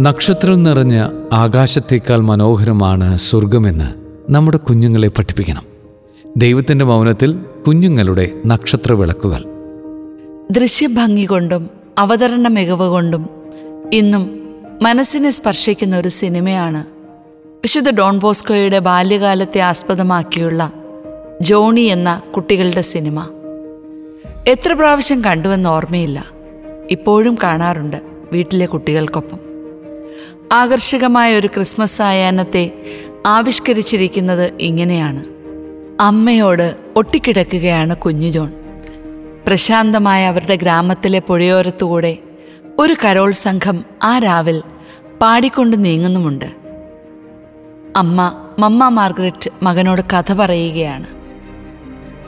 നക്ഷത്രം നിറഞ്ഞ ആകാശത്തേക്കാൾ മനോഹരമാണ് സ്വർഗമെന്ന് നമ്മുടെ കുഞ്ഞുങ്ങളെ പഠിപ്പിക്കണം. ദൈവത്തിന്റെ മൗനത്തിൽ കുഞ്ഞുങ്ങളുടെ നക്ഷത്ര വിളക്കുകൾ ദൃശ്യഭംഗി കൊണ്ടും അവതരണ മികവ് കൊണ്ടും ഇന്നും മനസ്സിനെ സ്പർശിക്കുന്ന ഒരു സിനിമയാണ് വിശുദ്ധ ഡോൺ ബോസ്കോയുടെ ബാല്യകാലത്തെ ആസ്പദമാക്കിയുള്ള ജോണി എന്ന കുട്ടികളുടെ സിനിമ. എത്ര പ്രാവശ്യം കണ്ടുവെന്ന് ഓർമ്മയില്ല. ഇപ്പോഴും കാണാറുണ്ട് വീട്ടിലെ കുട്ടികൾക്കൊപ്പം. ആകർഷകമായ ഒരു ക്രിസ്മസ് സായാഹ്നത്തെ ആവിഷ്കരിച്ചിരിക്കുന്നത് ഇങ്ങനെയാണ്. അമ്മയോട് ഒട്ടിക്കിടക്കുകയാണ് കുഞ്ഞു ജോൺ. പ്രശാന്തമായ അവരുടെ ഗ്രാമത്തിലെ പുഴയോരത്തുകൂടെ ഒരു കരോൾ സംഘം ആ രാവിൽ പാടിക്കൊണ്ട് നീങ്ങുന്നുമുണ്ട്. അമ്മ മമ്മ മാർഗരറ്റ് മകനോട് കഥ പറയുകയാണ്.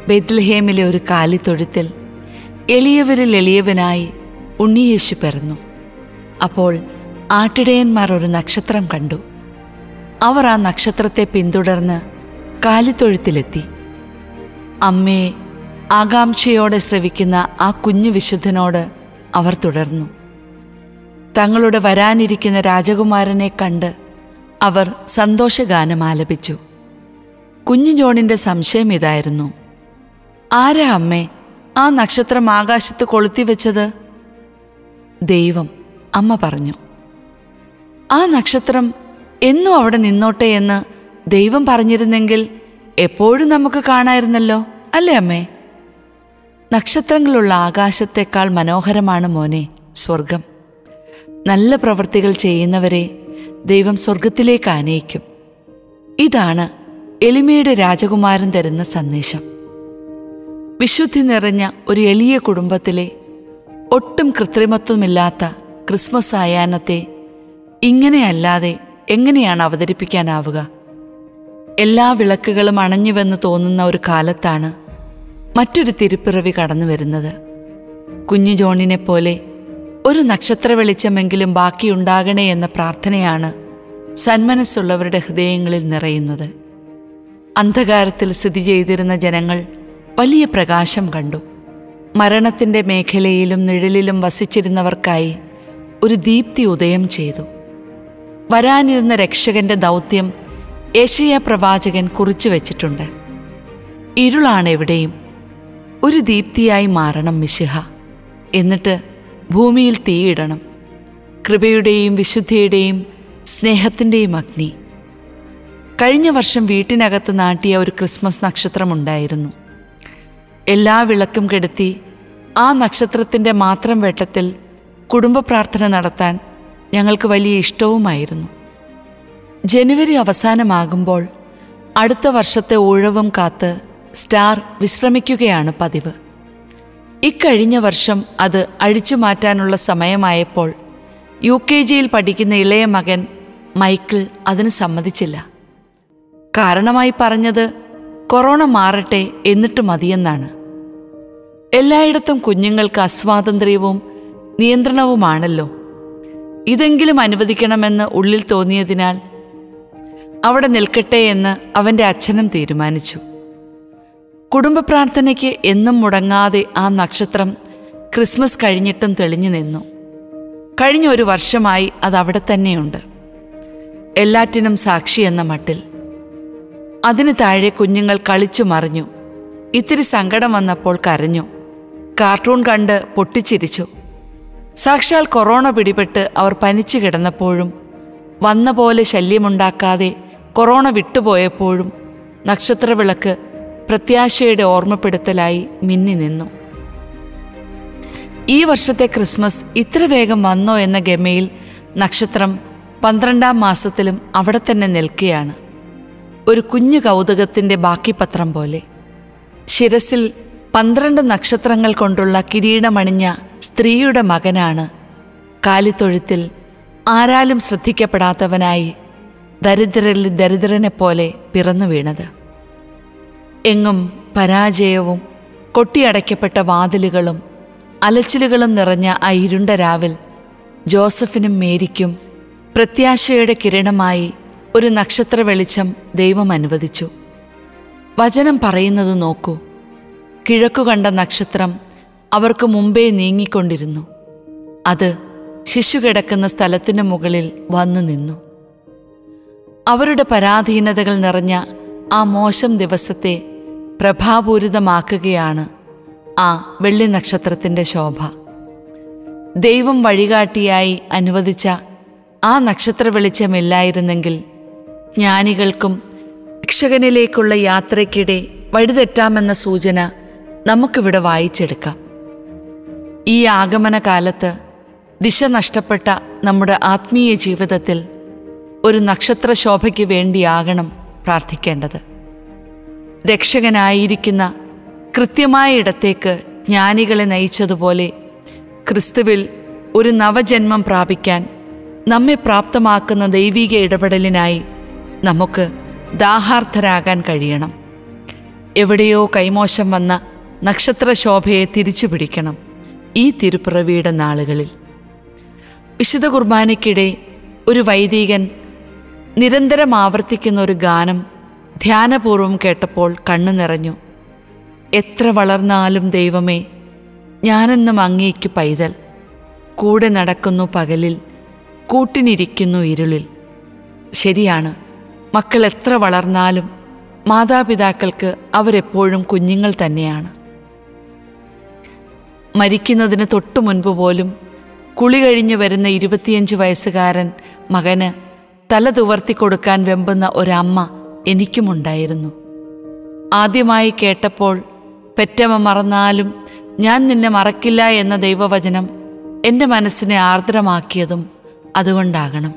ബെത്ലഹേമിലെ ഒരു കാലിത്തൊഴുത്തിൽ എളിയവരിൽ എളിയവനായി ഉണ്ണിയേശു പിറന്നു. അപ്പോൾ ആട്ടിടയന്മാർ ഒരു നക്ഷത്രം കണ്ടു. അവർ ആ നക്ഷത്രത്തെ പിന്തുടർന്ന് കാലിത്തൊഴുത്തിലെത്തി. അമ്മയെ ആകാംക്ഷയോടെ ശ്രവിക്കുന്ന ആ കുഞ്ഞു വിശുദ്ധനോട് അവർ തുടർന്നു. തങ്ങളുടെ വരാനിരിക്കുന്ന രാജകുമാരനെ കണ്ട് അവർ സന്തോഷഗാനം ആലപിച്ചു. കുഞ്ഞു ജോണിന്റെ സംശയം ഇതായിരുന്നു. ആരാ അമ്മേ ആ നക്ഷത്രം ആകാശത്ത് കൊളുത്തിവെച്ചത്? ദൈവം അമ്മ പറഞ്ഞു. ആ നക്ഷത്രം എന്നും അവിടെ നിന്നോട്ടെ എന്ന് ദൈവം പറഞ്ഞിരുന്നെങ്കിൽ എപ്പോഴും നമുക്ക് കാണായിരുന്നല്ലോ അല്ലേ അമ്മേ? നക്ഷത്രങ്ങളുള്ള ആകാശത്തേക്കാൾ മനോഹരമാണ് മോനെ സ്വർഗം നല്ല പ്രവൃത്തികൾ ചെയ്യുന്നവരെ ദൈവം സ്വർഗത്തിലേക്ക് ആനയിക്കും. ഇതാണ് എളിമയുടെ രാജകുമാരൻ തരുന്ന സന്ദേശം. വിശുദ്ധി നിറഞ്ഞ ഒരു എളിയ കുടുംബത്തിലെ ഒട്ടും കൃത്രിമത്വമില്ലാത്ത ക്രിസ്മസ് സായാഹ്നത്തെ ഇങ്ങനെയല്ലാതെ എങ്ങനെയാണ് അവതരിപ്പിക്കാനാവുക? എല്ലാ വിളക്കുകളും അണഞ്ഞുവെന്ന് തോന്നുന്ന ഒരു കാലത്താണ് മറ്റൊരു തിരുപ്പിറവി കടന്നു വരുന്നത് കുഞ്ഞു ജോണിനെ പോലെ ഒരു നക്ഷത്ര വെളിച്ചമെങ്കിലും ബാക്കിയുണ്ടാകണേ എന്ന പ്രാർത്ഥനയാണ് സന്മനസ്സുള്ളവരുടെ ഹൃദയങ്ങളിൽ നിറയുന്നത്. അന്ധകാരത്തിൽ സ്ഥിതി ചെയ്തിരുന്ന ജനങ്ങൾ വലിയ പ്രകാശം കണ്ടു. മരണത്തിന്റെ മേഖലയിലും നിഴലിലും വസിച്ചിരുന്നവർക്കായി ഒരു ദീപ്തി ഉദയം ചെയ്തു. വരാനിരുന്ന രക്ഷകന്റെ ദൗത്യം യശയ പ്രവാചകൻ കുറിച്ചു വച്ചിട്ടുണ്ട്. ഇരുളാണ് എവിടെയും. ഒരു ദീപ്തിയായി മാറണം മിശിഹ. എന്നിട്ട് ഭൂമിയിൽ തീയിടണം കൃപയുടെയും വിശുദ്ധിയുടെയും സ്നേഹത്തിന്റെയും അഗ്നി. കഴിഞ്ഞ വർഷം വീട്ടിനകത്ത് നാട്ടിയ ഒരു ക്രിസ്മസ് നക്ഷത്രമുണ്ടായിരുന്നു എല്ലാ വിളക്കും കെടുത്തി ആ നക്ഷത്രത്തിന്റെ മാത്രം വെട്ടത്തിൽ കുടുംബ പ്രാർത്ഥന നടത്താൻ ഞങ്ങൾക്ക് വലിയ ഇഷ്ടവുമായിരുന്നു. ജനുവരി അവസാനമാകുമ്പോൾ അടുത്ത വർഷത്തെ ഊഴവും കാത്ത് സ്റ്റാർ വിശ്രമിക്കുകയാണ് പതിവ്. ഇക്കഴിഞ്ഞ വർഷം അത് അഴിച്ചു മാറ്റാനുള്ള സമയമായപ്പോൾ യു കെ ജിയിൽ പഠിക്കുന്ന ഇളയ മകൻ മൈക്കിൾ അതിന് സമ്മതിച്ചില്ല. കാരണമായി പറഞ്ഞത് കൊറോണ മാറട്ടെ എന്നിട്ട് മതിയെന്നാണ്. എല്ലായിടത്തും കുഞ്ഞുങ്ങൾക്ക് അസ്വാതന്ത്ര്യവും നിയന്ത്രണവുമാണല്ലോ. ഇതെങ്കിലും അനുവദിക്കണമെന്ന് ഉള്ളിൽ തോന്നിയതിനാൽ അവിടെ നിൽക്കട്ടെ എന്ന് അവന്റെ അച്ഛനും തീരുമാനിച്ചു. കുടുംബ പ്രാർത്ഥനയ്ക്ക് എന്നും മുടങ്ങാതെ ആ നക്ഷത്രം ക്രിസ്മസ് കഴിഞ്ഞിട്ടും തെളിഞ്ഞു നിന്നു. കഴിഞ്ഞ ഒരു വർഷമായി അത് അവിടെ തന്നെയുണ്ട്. എല്ലാറ്റിനും സാക്ഷി എന്ന മട്ടിൽ. അതിന് താഴെ കുഞ്ഞുങ്ങൾ കളിച്ചു മറിഞ്ഞു. ഇത്തിരി സങ്കടം വന്നപ്പോൾ കരഞ്ഞു. കാർട്ടൂൺ കണ്ട് പൊട്ടിച്ചിരിച്ചു. സാക്ഷാൽ കൊറോണ പിടിപെട്ട് അവർ പനിച്ചു കിടന്നപ്പോഴും വന്ന പോലെ ശല്യമുണ്ടാക്കാതെ കൊറോണ വിട്ടുപോയപ്പോഴും നക്ഷത്രവിളക്ക് പ്രത്യാശയുടെ ഓർമ്മപ്പെടുത്തലായി മിന്നി നിന്നു. ഈ വർഷത്തെ ക്രിസ്മസ് ഇത്ര വേഗം വന്നോ എന്ന ഗമയിൽ നക്ഷത്രം പന്ത്രണ്ടാം മാസത്തിലും അവിടെ തന്നെ നിൽക്കുകയാണ് ഒരു കുഞ്ഞു കൗതുകത്തിന്റെ ബാക്കി പത്രം പോലെ. ശിരസിൽ പന്ത്രണ്ട് നക്ഷത്രങ്ങൾ കൊണ്ടുള്ള കിരീടമണിഞ്ഞ സ്ത്രീയുടെ മകനാണ്. കാലിത്തൊഴുത്തിൽ ആരാലും ശ്രദ്ധിക്കപ്പെടാത്തവനായി ദരിദ്രരിൽ ദരിദ്രനെപ്പോലെ പിറന്നു വീണത്. എങ്ങും പരാജയവും കൊട്ടിയടയ്ക്കപ്പെട്ട വാതിലുകളും അലച്ചിലുകളും നിറഞ്ഞ ആ ഇരുണ്ട രാവിൽ ജോസഫിനും മേരിക്കും പ്രത്യാശയുടെ കിരണമായി ഒരു നക്ഷത്ര വെളിച്ചം ദൈവം അനുവദിച്ചു. വചനം പറയുന്നത് നോക്കൂ. കിഴക്കു കണ്ട നക്ഷത്രം അവർക്ക് മുമ്പേ നീങ്ങിക്കൊണ്ടിരുന്നു. അത് ശിശു കിടക്കുന്ന സ്ഥലത്തിന് മുകളിൽ വന്നു നിന്നു. അവരുടെ പരാധീനതകൾ നിറഞ്ഞ ആ മോശം ദിവസത്തെ പ്രഭാപൂരിതമാക്കുകയാണ് ആ വെള്ളി നക്ഷത്രത്തിന്റെ ശോഭ. ദൈവം വഴികാട്ടിയായി അനുവദിച്ച ആ നക്ഷത്ര വെളിച്ചമില്ലായിരുന്നെങ്കിൽ ജ്ഞാനികൾക്കും രക്ഷകനിലേക്കുള്ള യാത്രയ്ക്കിടെ വഴിതെറ്റാമെന്ന സൂചന നമുക്കിവിടെ വായിച്ചെടുക്കാം. ഈ ആഗമന കാലത്ത് ദിശ നഷ്ടപ്പെട്ട നമ്മുടെ ആത്മീയ ജീവിതത്തിൽ ഒരു നക്ഷത്ര ശോഭയ്ക്ക് വേണ്ടിയാകണം പ്രാർത്ഥിക്കേണ്ടത്. രക്ഷകനായിരിക്കുന്ന കൃത്യമായ ഇടത്തേക്ക് ജ്ഞാനികളെ നയിച്ചതുപോലെ ക്രിസ്തുവിൽ ഒരു നവജന്മം പ്രാപിക്കാൻ നമ്മെ പ്രാപ്തമാക്കുന്ന ദൈവിക ഇടപെടലിനായി നമുക്ക് ദാഹാർത്ഥരാകാൻ കഴിയണം. എവിടെയോ കൈമോശം വന്ന നക്ഷത്രശോഭയെ തിരിച്ചു പിടിക്കണം ഈ തിരുപ്പിറവിയുടെ നാളുകളിൽ. വിശുദ്ധ കുർബാനയ്ക്കിടെ ഒരു വൈദികൻ നിരന്തരം ആവർത്തിക്കുന്ന ഒരു ഗാനം ധ്യാനപൂർവം കേട്ടപ്പോൾ കണ്ണു നിറഞ്ഞു. എത്ര വളർന്നാലും ദൈവമേ ഞാനെന്നും അങ്ങേക്ക് പൈതൽ. കൂടെ നടക്കുന്നു പകലിൽ കൂട്ടിനിരിക്കുന്നു ഇരുളിൽ. ശരിയാണ് മക്കൾ എത്ര വളർന്നാലും മാതാപിതാക്കൾക്ക് അവരെപ്പോഴും കുഞ്ഞുങ്ങൾ തന്നെയാണ്. മരിക്കുന്നതിന് തൊട്ടു മുൻപ് പോലും കുളി കഴിഞ്ഞു വരുന്ന ഇരുപത്തിയഞ്ച് വയസ്സുകാരൻ മകന് തല തുവർത്തി കൊടുക്കാൻ വെമ്പുന്ന ഒരമ്മ എനിക്കുമുണ്ടായിരുന്നു. ആദ്യമായി കേട്ടപ്പോൾ പെറ്റമ്മ മറന്നാലും ഞാൻ നിന്നെ മറക്കില്ല എന്ന ദൈവവചനം എന്റെ മനസ്സിനെ ആർദ്രമാക്കിയതും അതുകൊണ്ടാകണം.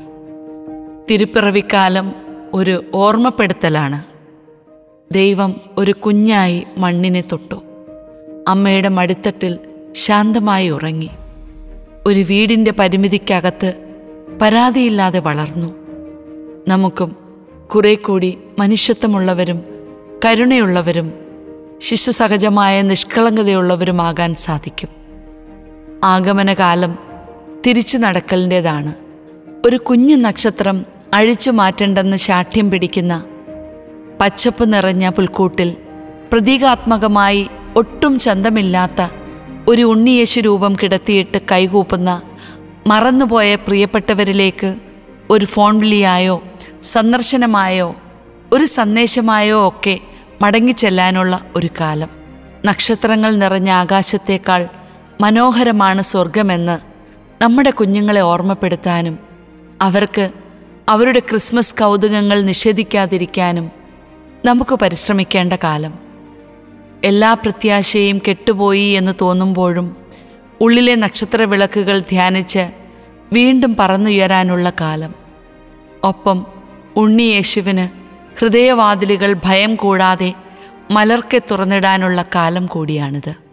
തിരുപ്പിറവിക്കാലം ഒരു ഓർമ്മപ്പെടുത്തലാണ്. ദൈവം ഒരു കുഞ്ഞായി മണ്ണിനെ തൊട്ടു. അമ്മയുടെ മടിത്തട്ടിൽ ശാന്തമായി ഉറങ്ങി. ഒരു വീടിന്റെ പരിമിതിക്കകത്ത് പരാതിയില്ലാതെ വളർന്നു. നമുക്കും കുറെ കൂടി മനുഷ്യത്വമുള്ളവരും കരുണയുള്ളവരും ശിശുസഹജമായ നിഷ്കളങ്കതയുള്ളവരുമാകാൻ സാധിക്കും. ആഗമനകാലം തിരിച്ചു നടക്കലിന്റെതാണ് ഒരു കുഞ്ഞു നക്ഷത്രം അഴിച്ചു മാറ്റേണ്ടെന്ന് ശാഠ്യം പിടിക്കുന്ന പച്ചപ്പ് നിറഞ്ഞ പുൽക്കൂട്ടിൽ പ്രതീകാത്മകമായി ഒട്ടും ചന്തമില്ലാത്ത ഒരു ഉണ്ണിയേശു രൂപം കിടത്തിയിട്ട് കൈകൂപ്പുന്ന മറന്നുപോയ പ്രിയപ്പെട്ടവരിലേക്ക് ഒരു ഫോൺ വിളിയായോ സന്ദർശനമായോ ഒരു സന്ദേശമായോ ഒക്കെ മടങ്ങിച്ചെല്ലാനുള്ള ഒരു കാലം. നക്ഷത്രങ്ങൾ നിറഞ്ഞ ആകാശത്തേക്കാൾ മനോഹരമാണ് സ്വർഗമെന്ന് നമ്മുടെ കുഞ്ഞുങ്ങളെ ഓർമ്മപ്പെടുത്താനും അവർക്ക് അവരുടെ ക്രിസ്മസ് കൗതുകങ്ങൾ നിഷേധിക്കാതിരിക്കാനും നമുക്ക് പരിശ്രമിക്കേണ്ട കാലം. എല്ലാ പ്രത്യാശയും കെട്ടുപോയി എന്ന് തോന്നുമ്പോഴും ഉള്ളിലെ നക്ഷത്ര വിളക്കുകൾ ധ്യാനിച്ച് വീണ്ടും പറന്നുയരാനുള്ള കാലം. ഒപ്പം ഉണ്ണിയേശുവിന് ഹൃദയവാതിലുകൾ ഭയം കൂടാതെ മലർക്കെ തുറന്നിടാനുള്ള കാലം കൂടിയാണിത്.